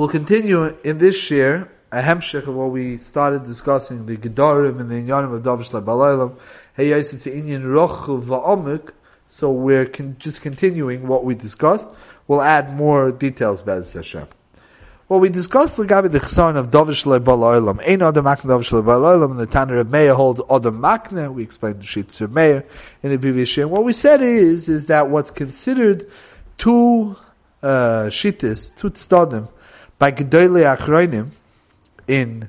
We'll continue in this year a hemshech of what we started discussing, the Gedarim and the Inyanim of Davish Balaylam, Heyasis Inyan Rochu Va'omik, so we're con- just continuing what we discussed. We'll add more details, Bez Hashem. Well, we discussed the Gabi the Chsaron of Davish Balaylam, Ein Adam Makne Davish Balaylam, and the Tanner of Meir holds Adam Makne, we explained the Sheets of Meir in the previous year. what we said is, is that what's considered two, uh, Shittis, two Tzadim, by Gedolei Achroinim, in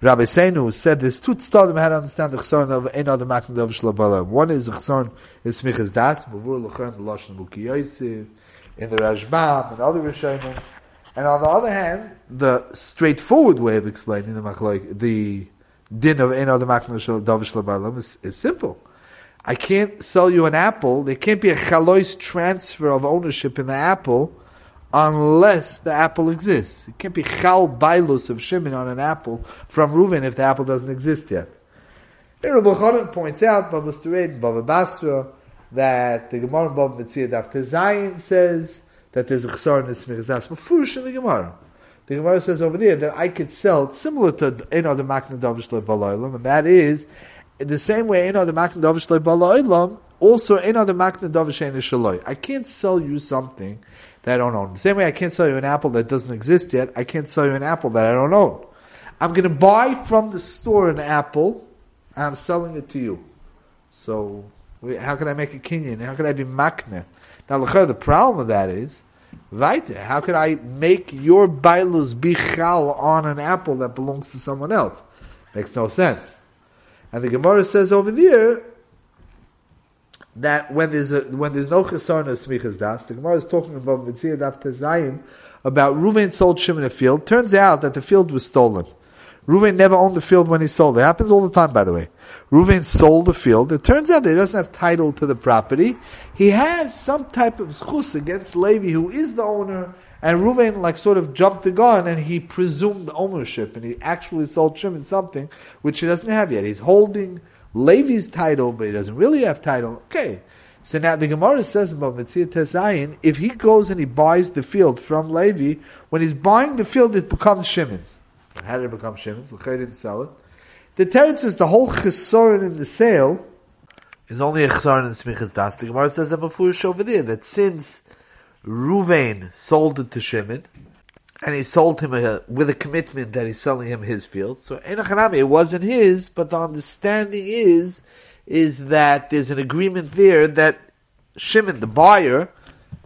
Rabbi Seinu said this two tzadim had to understand the chsaron of ein other makna of shlabalam. One is the chsaron is smichas das, bavur lechon the lashon buki yosef, in the Rashbam and other Rishonim. And on the other hand, the straightforward way of explaining the machlok, the din of ein other makna of shlabalam is, is simple. I can't sell you an apple. There can't be a chalois transfer of ownership in the apple unless the apple exists. It can't be chal bailus of Shimon on an apple from Reuven if the apple doesn't exist yet. Here Rabbi points out, Baba Stured, Baba Basra, that the Gemara in Baba Daf Tezayin says that there's a chsar in the Das Mefurish in the Gemara. The Gemara says over there that I could sell similar to Ein Other Makna Davish and that is in the same way Ein Other Makna Davish also Ein Other Makna Ein I can't sell you something that I don't own. The same way I can't sell you an apple that doesn't exist yet, I can't sell you an apple that I don't own. I'm going to buy from the store an apple, and I'm selling it to you. So, how can I make a kinyan? How can I be makne? Now, the problem with that is, Vaita, how could I make your bailus bichal on an apple that belongs to someone else? Makes no sense. And the Gemara says over there, that when there's a, when there's no chesarna of smichas das, the Gemara is talking about Mitzvah Daf Tezayim about Ruvain sold Shimon a field. Turns out that the field was stolen. Ruvain never owned the field when he sold it. it. Happens all the time, by the way. Ruvain sold the field. It turns out that he doesn't have title to the property. He has some type of schus against Levi, who is the owner, and Ruvain like sort of jumped the gun and he presumed ownership, and he actually sold Shimon something which he doesn't have yet. He's holding Levi's title, but he doesn't really have title. Okay. So now the Gemara says about Mitzvah Tezayin, if he goes and he buys the field from Levi, when he's buying the field, it becomes Shimon's. How did it become Shimon's? The didn't sell it. The Teretz says the whole chesaron in the sale is only a chesaron in Smichas Das. The Gemara says that before over there, that since Ruvain sold it to Shimon, and he sold him a, with a commitment that he's selling him his field. So Enochanami, it wasn't his, but the understanding is, is that there's an agreement there that Shimon, the buyer,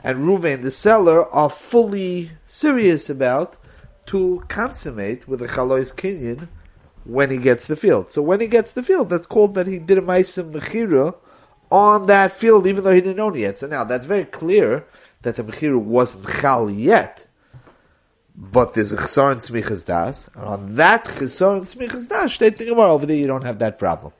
and Ruvain, the seller, are fully serious about to consummate with a Chalois Kinyan when he gets the field. So when he gets the field, that's called that he did a Maisim Mechira on that field, even though he didn't own it yet. So now that's very clear that the Mechira wasn't Chal yet but there's a chesar and smichas das, and on that chesar and smichas das, state the over there you don't have that problem.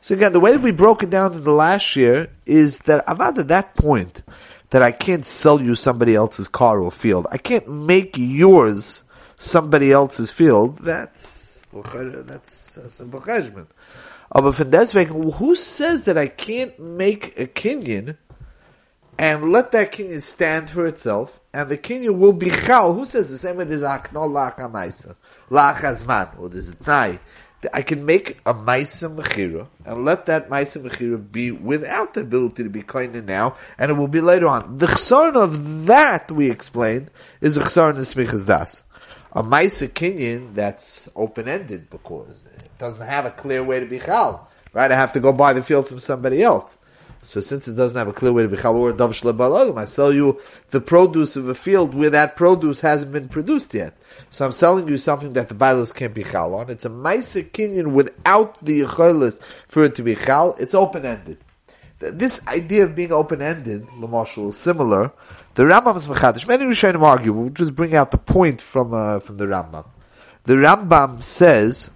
So again, the way that we broke it down in the last year is that I'm at that point that I can't sell you somebody else's car or field. I can't make yours somebody else's field. That's, that's a cheshbon. But from who says that I can't make a kinyan and let that kinyan stand for itself, and the kinyan will be chal. Who says the same way there's aknol lach amaisa, lach azman, or there's a tnai. I can make a maisa mechira and let that maisa mechira be without the ability to be koine now, and it will be later on. The chsaron of that we explained is a chsaron smichas das. A maisa kinyan that's open ended because it doesn't have a clear way to be chal. Right, I have to go buy the field from somebody else. So since it doesn't have a clear way to be chalor I sell you the produce of a field where that produce hasn't been produced yet. So I'm selling you something that the bailus can't be chal on. It's a ma'aser kinyan without the yicholis for it to be chal. It's open ended. This idea of being open ended, Lamashal, is similar. The Rambam is mechadish. Many Rishonim argue. We'll just bring out the point from uh, from the Rambam. The Rambam says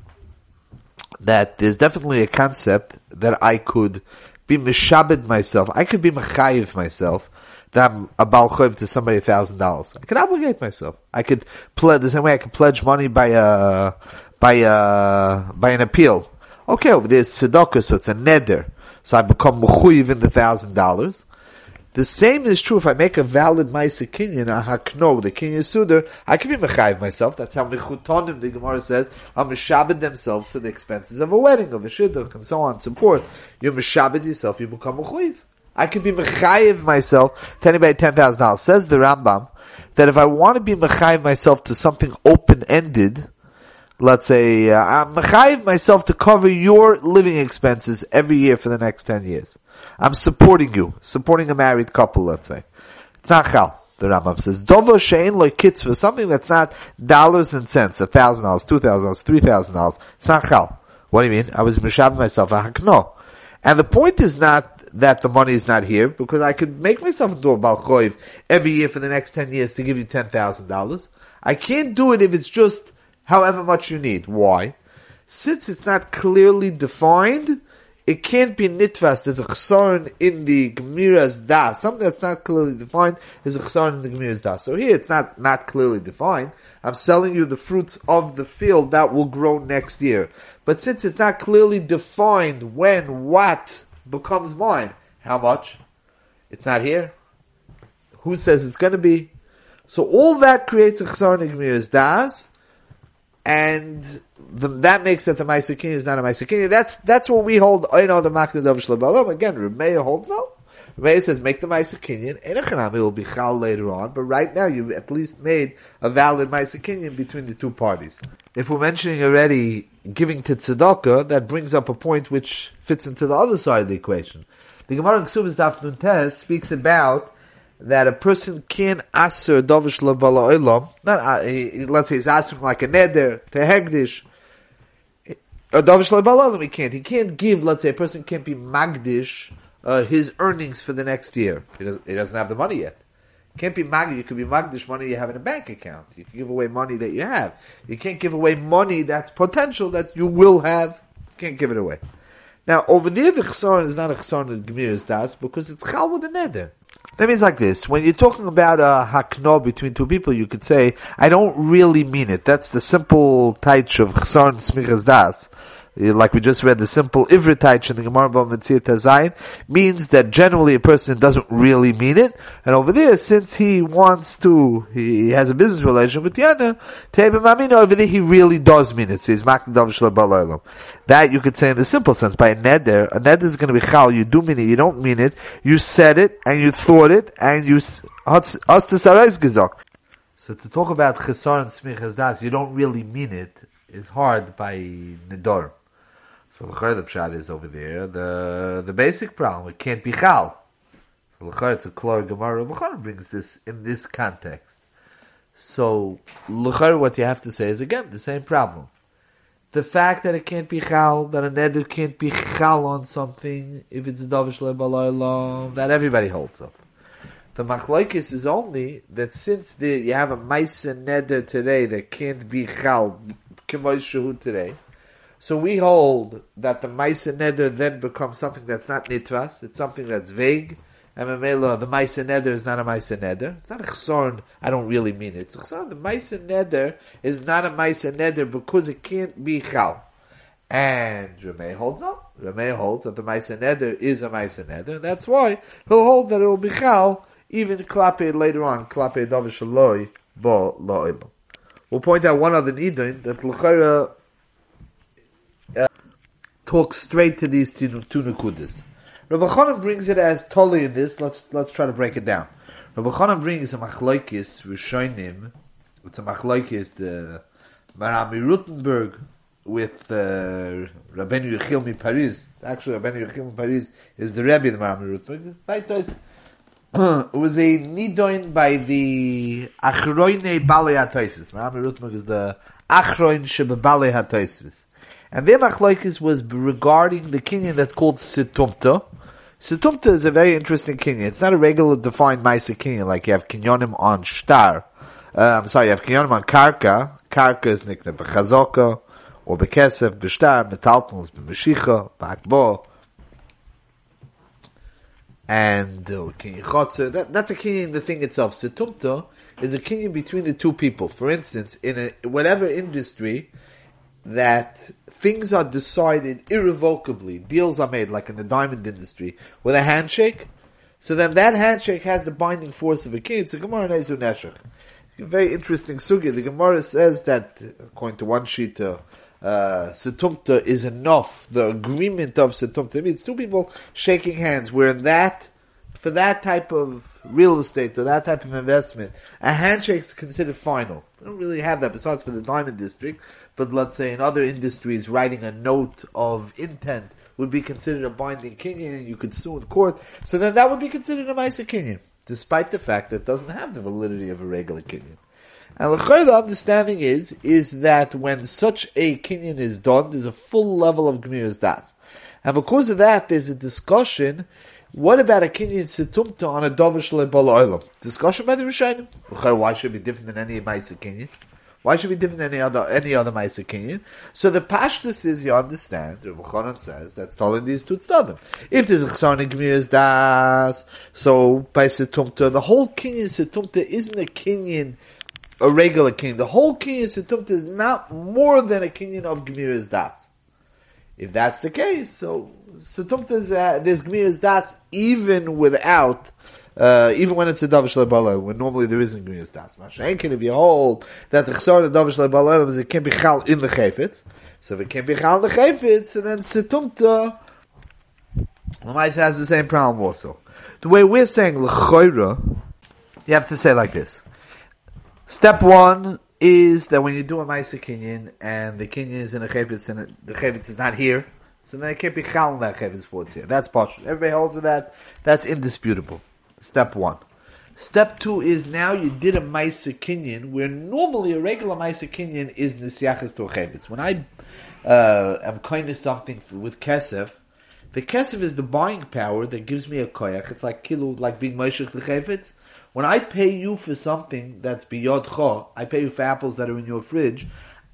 that there's definitely a concept that I could be mishabed myself. I could be mechayiv myself that I'm a balchoiv to somebody a thousand dollars. I could obligate myself. I could pledge the same way I could pledge money by a by a by an appeal. Okay, over there's tzedakah, so it's a neder. So I become mechuyiv in the thousand dollars. The same is true if I make a valid Maisa Kinyan, a Hakno, the Kinyan Sudar, I can be Mechayiv myself. That's how Mechutonim, the Gemara says, are Meshabed themselves to the expenses of a wedding, of a Shidduch, and so on, support. You Meshabed yourself, you become Mechuyiv. I can be Mechayiv myself to anybody $10,000. Says the Rambam, that if I want to be Mechayiv myself to something open-ended, let's say, uh, I'm Mechayiv myself to cover your living expenses every year for the next 10 years. I'm supporting you, supporting a married couple, let's say. It's not chal. The Rambam says, Dovo she'en loy for something that's not dollars and cents, a thousand dollars, two thousand dollars, three thousand dollars. It's not chal. What do you mean? I was mishab myself a hakno. And the point is not that the money is not here, because I could make myself into a balchoiv every year for the next ten years to give you ten thousand dollars. I can't do it if it's just however much you need. Why? Since it's not clearly defined, it can't be nitvas. There's a chsaron in the Gemira's das. Something that's not clearly defined is a chsaron in the Gemira's das. So here it's not, not clearly defined. I'm selling you the fruits of the field that will grow next year. But since it's not clearly defined when what becomes mine, how much? It's not here. Who says it's going to be? So all that creates a chsaron in Gemira's das and the, that makes that the Maisakin is not a Maisakin. That's that's what we hold. I know the Makna Dov. Again, Remeir holds no. Remeir says make the Maisakinyan. Enochanami will be chal later on, but right now you've at least made a valid Maisakinyan between the two parties. If we're mentioning already giving to tzedakah, that brings up a point which fits into the other side of the equation. The Gemara in Ksubas Daf speaks about that a person can aser dovish labala olam. Not uh, let's say he's asking like a neder to hegdish. A dovish labala olam he can't. He can't give. Let's say a person can't be magdish uh, his earnings for the next year. He doesn't. He doesn't have the money yet. can't be mag. You could be magdish money you have in a bank account. You can give away money that you have. You can't give away money that's potential that you will have. You can't give it away. Now over there, the chsaron is not a chsaron of Gemir's das because it's chal with the neder. That means like this. When you're talking about a hakno between two people, you could say, I don't really mean it. That's the simple taich of chsaron smichas das Eh, like we just read the simple Ivrit Taich in the Gemara Bamitzir Tazayin, means that generally a person doesn't really mean it. And over there, since he wants to, he has a business relationship with Yana, Tevim Amina, over there he really does mean it. So he's Makdav Shalabalalam. That you could say in the simple sense, by a neder, a neder is going to be chal, you do mean it, you don't mean it, you said it, and you thought it, and you, us to So to talk about chesar and smichas das, you don't really mean it, is hard by nedor. So the pshat is over there. The the basic problem it can't be chal. So it's a klor gemara. L'chayr brings this in this context. So l'chayr what you have to say is again the same problem. The fact that it can't be chal, that a neder can't be chal on something if it's a davish lebalaylam, that everybody holds of. The machlokes is only that since the, you have a maisa neder today that can't be chal, k'moy today, so we hold that the Maisa Neder then becomes something that's not Nitras, it's something that's vague, and the Maisa Neder is not a Maisa Neder. It's not a Chsorn, I don't really mean it. It's a Chsorn, the Maisa Neder is not a Maisa Neder because it can't be Chal. And Rameh holds no. Rameh holds that the Maisa Neder is a Maisa Neder. That's why he'll hold that it will be Chal, even Klape later on, Klape Davishaloi, Bo Lo'ilam. We'll point out one other Nidin, that L'chara talk straight to these two, two Nukudas. Rabbi Chanan brings it as totally in this. Let's let's try to break it down. Rabbi Chanan brings a machlokes Rishonim. It's a machlokes the Marami Rutenberg with uh, Rabbeinu Yechil mi Paris. Actually, Rabbeinu Yechil mi Paris is the Rebbe of Marami Rutenberg. it was a nidoin by the Achroine Balei HaToisis. Marami Rutenberg is the Achroin Sheba Balei HaToisis. And their machlokes was regarding the kinyan that's called situmta. Situmta is a very interesting kinyan. It's not a regular defined Maisa kinyan like you have kinyonim on shtar. Uh, I'm sorry, you have kinyonim on karka. Karka is nicknamed b'chazoka, or b'kesef, b'shtar, metalton is b'mashicha, b'akbo. And uh, that, that's a kinyan the thing itself. Situmta is a kinyan between the two people. For instance, in a, whatever industry, that things are decided irrevocably, deals are made, like in the diamond industry, with a handshake. So then that handshake has the binding force of a king. It's a Gemara Nezu Neshach. Very interesting sugi. The Gemara says that, according to one sheet, uh, uh, Setumta is enough. The agreement of Setumta means two people shaking hands. Where in that, for that type of real estate or that type of investment, a handshake is considered final. We don't really have that besides for the diamond district, but let's say in other industries, writing a note of intent would be considered a binding kinyan and you could sue in court. So then that would be considered a Maisa kinyan, despite the fact that it doesn't have the validity of a regular kinyan. And the understanding is, is that when such a kinyan is done, there's a full level of Gemiras Das. And because of that, there's a discussion, what about a kinyan situmta on a dovish lebala Discussion by the Rishonim. Why should it be different than any Maisa kinyan? Why should be different than any other any other Maisa Kinyan? So the pashtus is you understand. Rav Chanan says that's telling these two tzaddim. If there's a in Gemir das, so by setumta, the whole Kinyan setumta isn't a Kinyan, a regular Kinyan. The whole Kinyan setumta is not more than a Kinyan of Gemir das. If that's the case, so setumta is uh, there's Gemir das even without uh, even when it's a davish lebala, when normally there isn't gmius das. Mashenkin, if you hold that the chesar of davish lebala is it can't be chal in the chayfetz, so if it can't be chal in the chayfetz, and then situmta, Lamais has the same problem also. The way we're saying lechoira, you have to say like this. Step one is that when you do a Maisa Kinyan and the Kinyan is in a Chayfetz and the Chayfetz is not here, so then it can't be Chal that Chayfetz before it's here. That's partial. Everybody holds to that. That's indisputable. Step one. Step two is now you did a Maisa Kinyan, where normally a regular Maisa Kinyan is Nisyachas to a When I uh, am kind of something with Kesef, the Kesef is the buying power that gives me a koyak. It's like kilo, like being Maishach Lechevitz. When I pay you for something that's beyond cho, I pay you for apples that are in your fridge,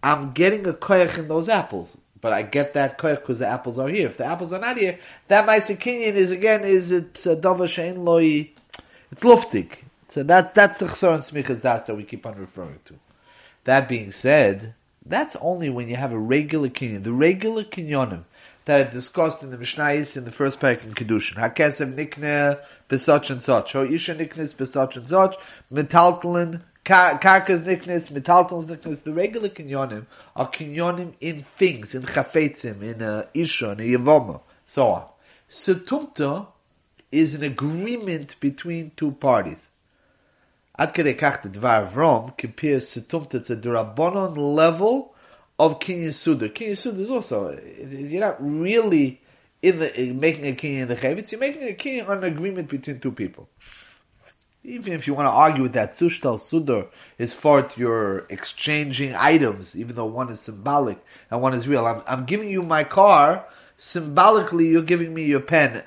I'm getting a koyak in those apples. But I get that koyak because the apples are here. If the apples are not here, that Maisa Kinyan is again, is it's a Dava Shein Loi, it's luftig. So that that's the chsar and smichas das that we keep on referring to. That being said, that's only when you have a regular kinyan. The regular kinyonim that are discussed in the Mishnayis in the first parak in Kedushin. Hakesev nikne besuch and such. Ho isha niknes besuch and such. Metaltalin karkas niknes, metaltalin's niknes. The regular kinyonim are kinyonim in things, in chafetzim, in a isha, in a yavoma, so on. Setumta is an agreement between two parties. Ad kedei the Dvar Vrom compares Setumta to the Rabbanon level of Kinyan Suda. Kinyan Suda is also, you're not really in the, in making a Kinyan in the Chavitz, you're making a Kinyan on an agreement between two people. Even if you want to argue with that Sushtal Sudar is for you're exchanging items, even though one is symbolic and one is real. I'm, I'm giving you my car, symbolically you're giving me your pen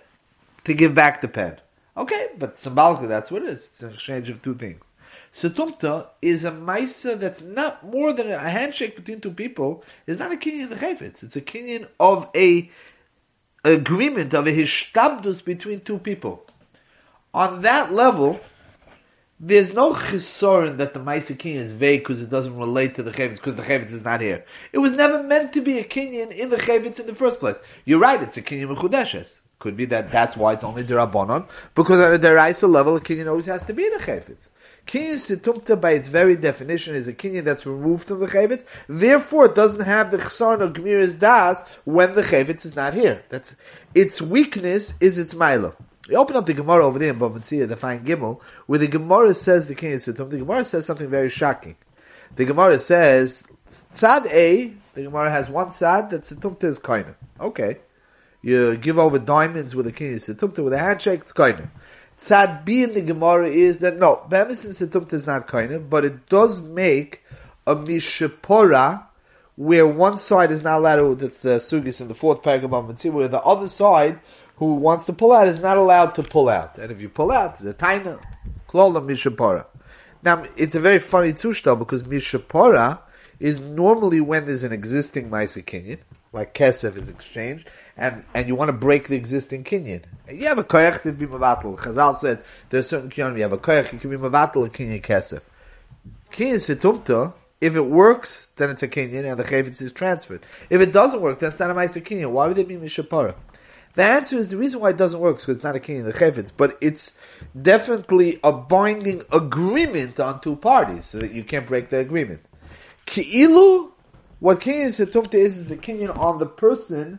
to give back the pen. Okay, but symbolically that's what it is. It's an exchange of two things. Setumta is a maisa that's not more than a handshake between two people. It's not a kinyan chayfetz. It's a kinyan of a agreement of a hishtabdus between two people. On that level, there's no chisorin that the Maisa Kinyan is vague because it doesn't relate to the Chavetz because the Chavetz is not here. It was never meant to be a Kinyan in the Chavetz in the first place. You're right, it's a Kinyan Mechudeshes. Could be that that's why it's only Dirabonon, because at a Deraisa level, a Kinyan always has to be in a Chayfetz. Kinyan Situmta, by its very definition, is a Kinyan that's removed from the Chayfetz, therefore it doesn't have the Chsarn of Gemiris Das when the Chayfetz is not here. That's, its weakness is its Milo. We open up the Gemara over there in Bavancia, the fine Gimel, where the Gemara says the Kinyan Situmta, the Gemara says something very shocking. The Gemara says, Tzad A, the Gemara has one Tzad that Situmta is Kaina. Okay you give over diamonds with a king setumta with a handshake, it's kaina. Tzad B in the Gemara is that no, bemis and setumta is not kaina, but it does make a mishapora where one side is not allowed to, that's the sugis in the fourth paragraph of where the other side who wants to pull out is not allowed to pull out. And if you pull out, it's a taina, klola mishapora. Now, it's a very funny tushta because mishapora is normally when there's an existing Maisa Kinyan, like Kesef is exchanged, and, and you want to break the existing Kinyan. You have a koyach to be mavatal. Chazal said there's certain Kinyan, you have a koyach, you can be mavatal a Kinyan Kesef. Kinyan Situmta, if it works, then it's a Kinyan and the Chavetz is transferred. If it doesn't work, that's not a Maisa Kinyan. Why would it be Mishapara? The answer is the reason why it doesn't work is because it's not a king of the chayfetz, but it's definitely a binding agreement on two parties, so that you can't break the agreement. Ki'ilu, what kinyan setumta is, is a kinyan on the person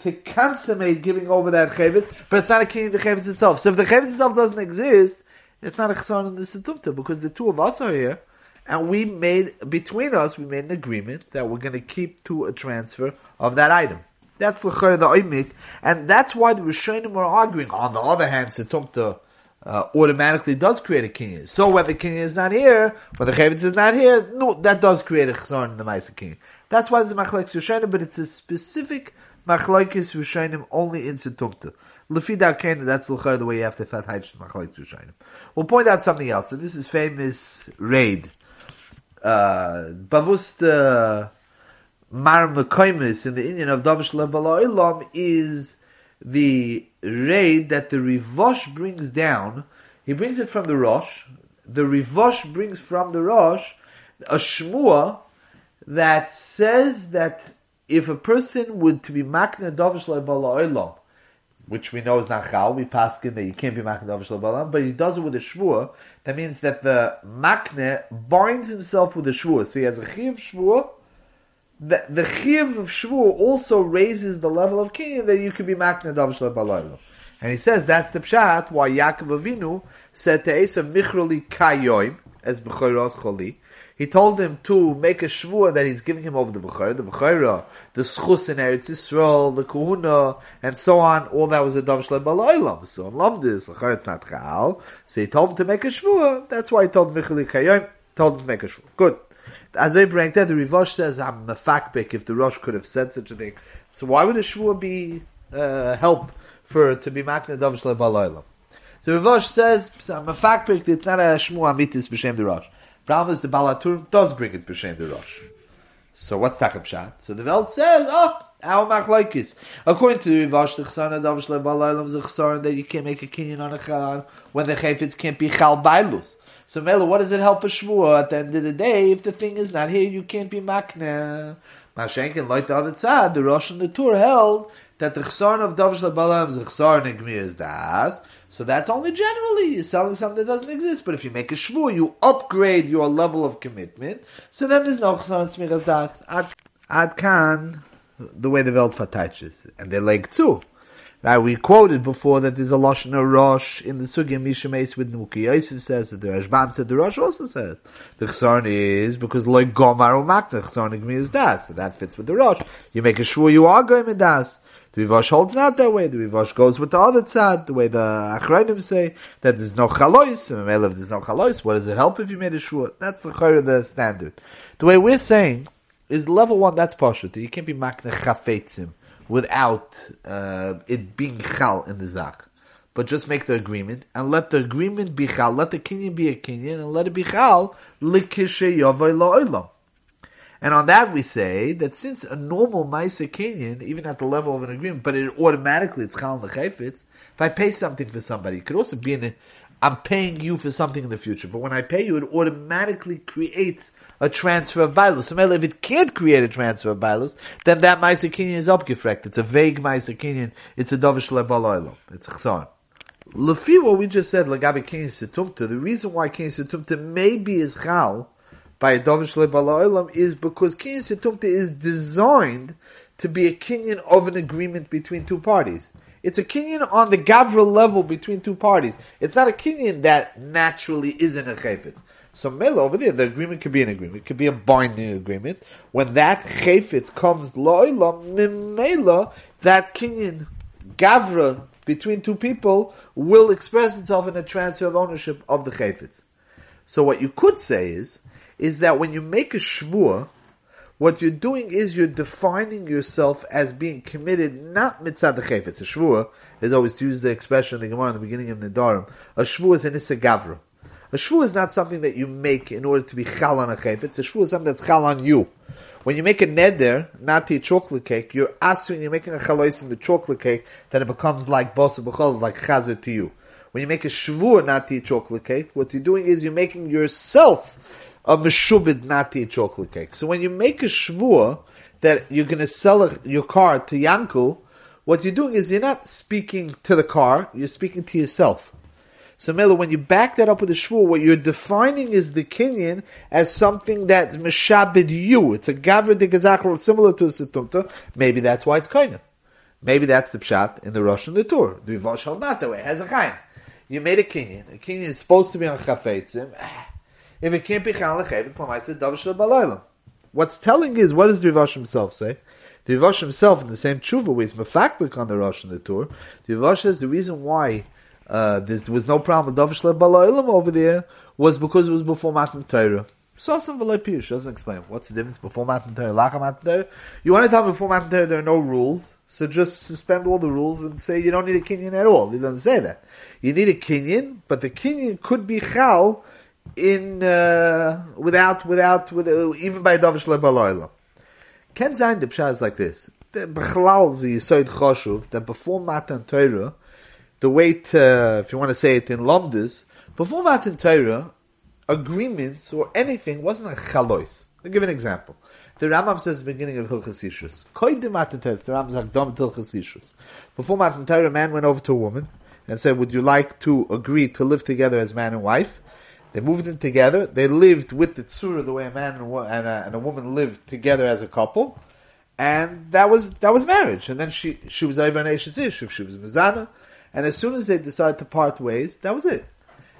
to consummate giving over that chayvitz, but it's not a kinyan the chayvitz itself. So if the chayvitz itself doesn't exist, it's not a chesron in the setumta, because the two of us are here, and we made, between us, we made an agreement that we're going to keep to a transfer of that item. That's the the oimik, and that's why the Rishonim are arguing. On the other hand, setumta uh, automatically does create a kinyan. So when the kinyan is not here, when the chayvitz is not here, no, that does create a chesron in the ma'isa kinyan. That's why there's a Rishonim, but it's a specific machlekes Rishonim only in setumta. Lefida Kena, that's the way you have to fat hajj machlekes Rishonim. We'll point out something else. So this is famous raid. Uh, Bavust, uh, Mar Mekoimis in the Indian of Davish Lebala is the raid that the Rivosh brings down. He brings it from the Rosh. The Rivosh brings from the Rosh a Shmua that says that if a person would to be Makna Davish Lebala which we know is not chal, we pass in that you can't be makne davish balam, but he does it with a shvur. That means that the makne binds himself with a shvur. So he has a chiv shvur, the, the chiv of shvur also raises the level of kinyan that you could be makna davish balaylo. And he says that's the pshat why Yaakov Avinu said to Esav Michroli Kayoim as B'choros Choli. He told him to make a shvur that he's giving him over the B'chor, the B'chora, the Schus in Eretz Yisrael, the Kuhuna, and so on. All that was a Dav Shlem. So in Lamdis, B'chor it's not Chal. So he told him to make a shvur. That's why he told Michroli Kayoim, told him to make a shvur. Good. As they bring that, the Rivosh says, I'm a fakbik if the Rosh could have said such a thing. So why would a Shvur be, uh, help for, to be Makna Dav Shle Balaylam? The Rivosh says, I'm a fakbik, it's not a Shmu Amitis B'Shem the Rosh. Problem is the Balatur does bring it B'Shem the Rosh. So what's Takab So the Welt says, oh, our machlokes. According to Rivash, the chsana dav shle balaylam is a that you can't make a kinyan on a chal when the chayfetz can't be chal bailus. So Mela, what does it help a shvua at the end of the day? If the thing is not here, you can't be makna. Mashenkin, like the other side, the Rosh and the Tur held that the chsarn of Davish Balam is a chsarn and is das. So that's only generally you're selling something that doesn't exist. But if you make a shvur, you upgrade your level of commitment. So then there's no chsarn smiras das. Ad, ad kan, the way the Welt touches, and they like too. Now we quoted before that there's a Lashon Rosh in the Sugya Misha Meis with Nuki Yosef says that the Rashbam said the Rosh also says. The Chsarn is because like Gomar or the Chsarn is Das. So that fits with the Rosh. You make a shvur, you are going with Das. The Rivash holds not that way. The Rivash goes with the other tzad, the way the Achrayim say, that there's no chalois, and if there's no chalois, what does it help if you made a shvur? That's the chayr of the standard. The way we're saying is level one, that's pashut. You can't be makna chafetzim without uh, it being chal in the zak. But just make the agreement and let the agreement be chal, let the kinyan be a kinyan, and let it be chal la'olam. And on that we say that since a normal Maisa Kenyan, even at the level of an agreement, but it automatically it's Chal the Chayfetz, if I pay something for somebody, it could also be in a, I'm paying you for something in the future, but when I pay you, it automatically creates a transfer of Bailus. So if it can't create a transfer of Bailus, then that Maisa Kinyan is upgefrekt. It's a vague Maisa Kinyan. It's a Dovish Lebaloilo. It's a Chson. Lefi, what we just said, Lagabi Kinyan Setumta, the reason why Kinyan Setumta maybe is Chal by a Dovish Lebaloilam is because Kinyan Setumta is designed to be a Kinyan of an agreement between two parties. It's a Kinyan on the Gavra level between two parties. It's not a Kinyan that naturally isn't a Chayfetz. So Mela over there, the agreement could be an agreement, it could be a binding agreement. When that chayfetz comes lo'ila, mimela, that kinyan gavra between two people will express itself in a transfer of ownership of the chayfetz. So what you could say is, is that when you make a shvur, what you're doing is you're defining yourself as being committed not mitzad chayfetz. A shvur is always to use the expression in the Gemara in the beginning of the Darim. A shvur is an issa. A shvu is not something that you make in order to be chal on a chayfetz. A shvu is something that's chal on you. When you make a neder, not to eat chocolate cake, you're asking, you're making a chalois in the chocolate cake, that it becomes like bosa b'chol, like chazer to you. When you make a shvu not to eat chocolate cake, what you're doing is you're making yourself a meshubid not to eat chocolate cake. So when you make a shvu that you're going to sell a, your car to Yankel, what you're doing is you're not speaking to the car, you're speaking to yourself. So Mela, when you back that up with a shvur, what you're defining is the kinyan as something that's meshabed you. It's a gavra de similar to a setumta. Maybe that's why it's kainah. Maybe that's the pshat in the Russian the Tur. The Rivosh held not that way. Has a kain. You made a kinyan. A kinyan is supposed to be on chafetzim. Ah, If it can't be chal lechev, it's lamaisa davish balaylam. What's telling is, what does Rivosh himself say? The Rivosh himself, in the same tshuva, where he's mafakbik on the Rosh and the Tur, the Rivosh says the reason why uh, there was no problem with Davish Balaylam over there was because it was before Matan Torah. Sosim v'loy pirush doesn't explain what's the difference before Matan Torah, lacha Matan Torah. You want to tell me before Matan Torah there are no rules, so just suspend all the rules and say you don't need a kinyan at all. He doesn't say that. You need a kinyan, but the kinyan could be chal in uh, without without with uh, even by Davish lebalayla. Ken zayin the pshat is like this. The b'chalal zi choshuv that before Matan Torah, the way to if you want to say it in lomdus, before Matan Torah agreements or anything wasn't a chalois. I'll give an example. The Rambam says the beginning of Hilchas Yishus. Koidim Matan Torah, the Rambam says Dom Hilchas Yishus. Before Matan Torah, a man went over to a woman and said, would you like to agree to live together as man and wife? They moved in together. They lived with the tzura the way a man and a, and a, and a woman lived together as a couple. And that was, that was marriage. And then she, she was over an Ish, if she was Mizana. And as soon as they decided to part ways, that was it.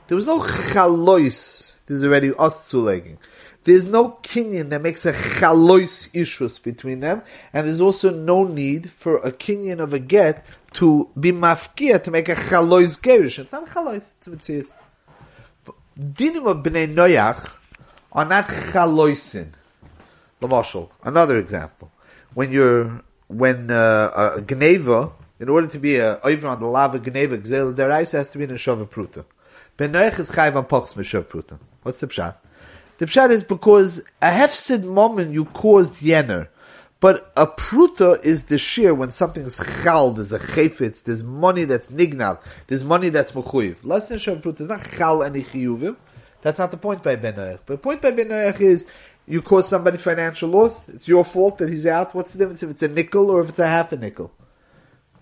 There was no chalois this is already us. There's no kinyan that makes a chalois issues between them, and there's also no need for a kinyan of a get to be mafkia to make a chalois gerish. It's not chalois, it's a mitzias. Dinim of bnei noyach are not chaloisin. Lamashal, another example. When you're, when uh, a gneva, in order to be a over on the lava gneva, gzel derais has to be in a shava. Ben noyach is chayv on pox pruta. What's the pshat? The pshat is because a hefsid moment you caused yener. But a pruta is the shear when something is chal, there's a chayfetz, there's money that's nignal, there's money that's mechuyev. Less than shav pruta is not chal any chiyuvim. That's not the point by Ben Noach. The point by Ben Noach is you cause somebody financial loss. It's your fault that he's out. What's the difference if it's a nickel or if it's a half a nickel?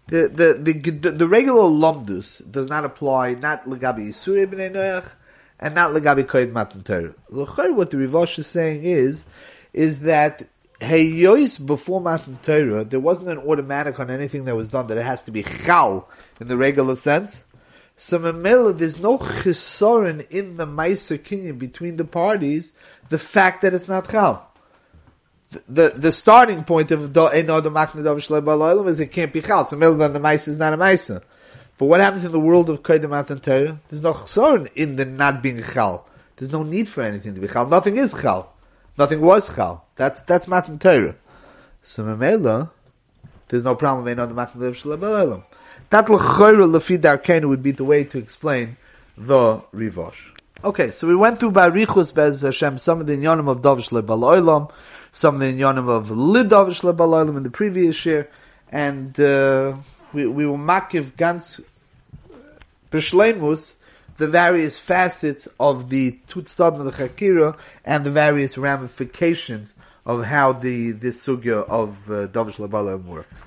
The the the, the, regular lomdus does not apply not legabi yisuri b'nei Noach and not legabi koyin matan Torah. What the Rivosh is saying is, is that heyois before matan Torah, there wasn't an automatic on anything that was done that it has to be chal in the regular sense. So Mamela, there's no chisorin in the Meiser Kinyan between the parties, the fact that it's not chal. The, the, starting point of the Makna is it can't be chal. So Mamela, then the Meiser is not a Meiser. But what happens in the world of Kedem Matan Torah? There's no chsorn in the not being chal. There's no need for anything to be chal. Nothing is chal. Nothing was chal. That's that's Matan Torah. So Mamela, there's no problem in on the Matan Torah Shalom That l'chayra lefi would be the way to explain the Rivosh. Okay, so we went through Barichus Bez Hashem some of the inyanim of Davish LeBaloilam, some of the inyanim of Lid Davish LeBaloilam in the previous year, and uh, we, we will makiv ganz b'shleimus the various facets of the tutstad of the chakira and the various ramifications of how the this sugya of uh, Davish Labalam works.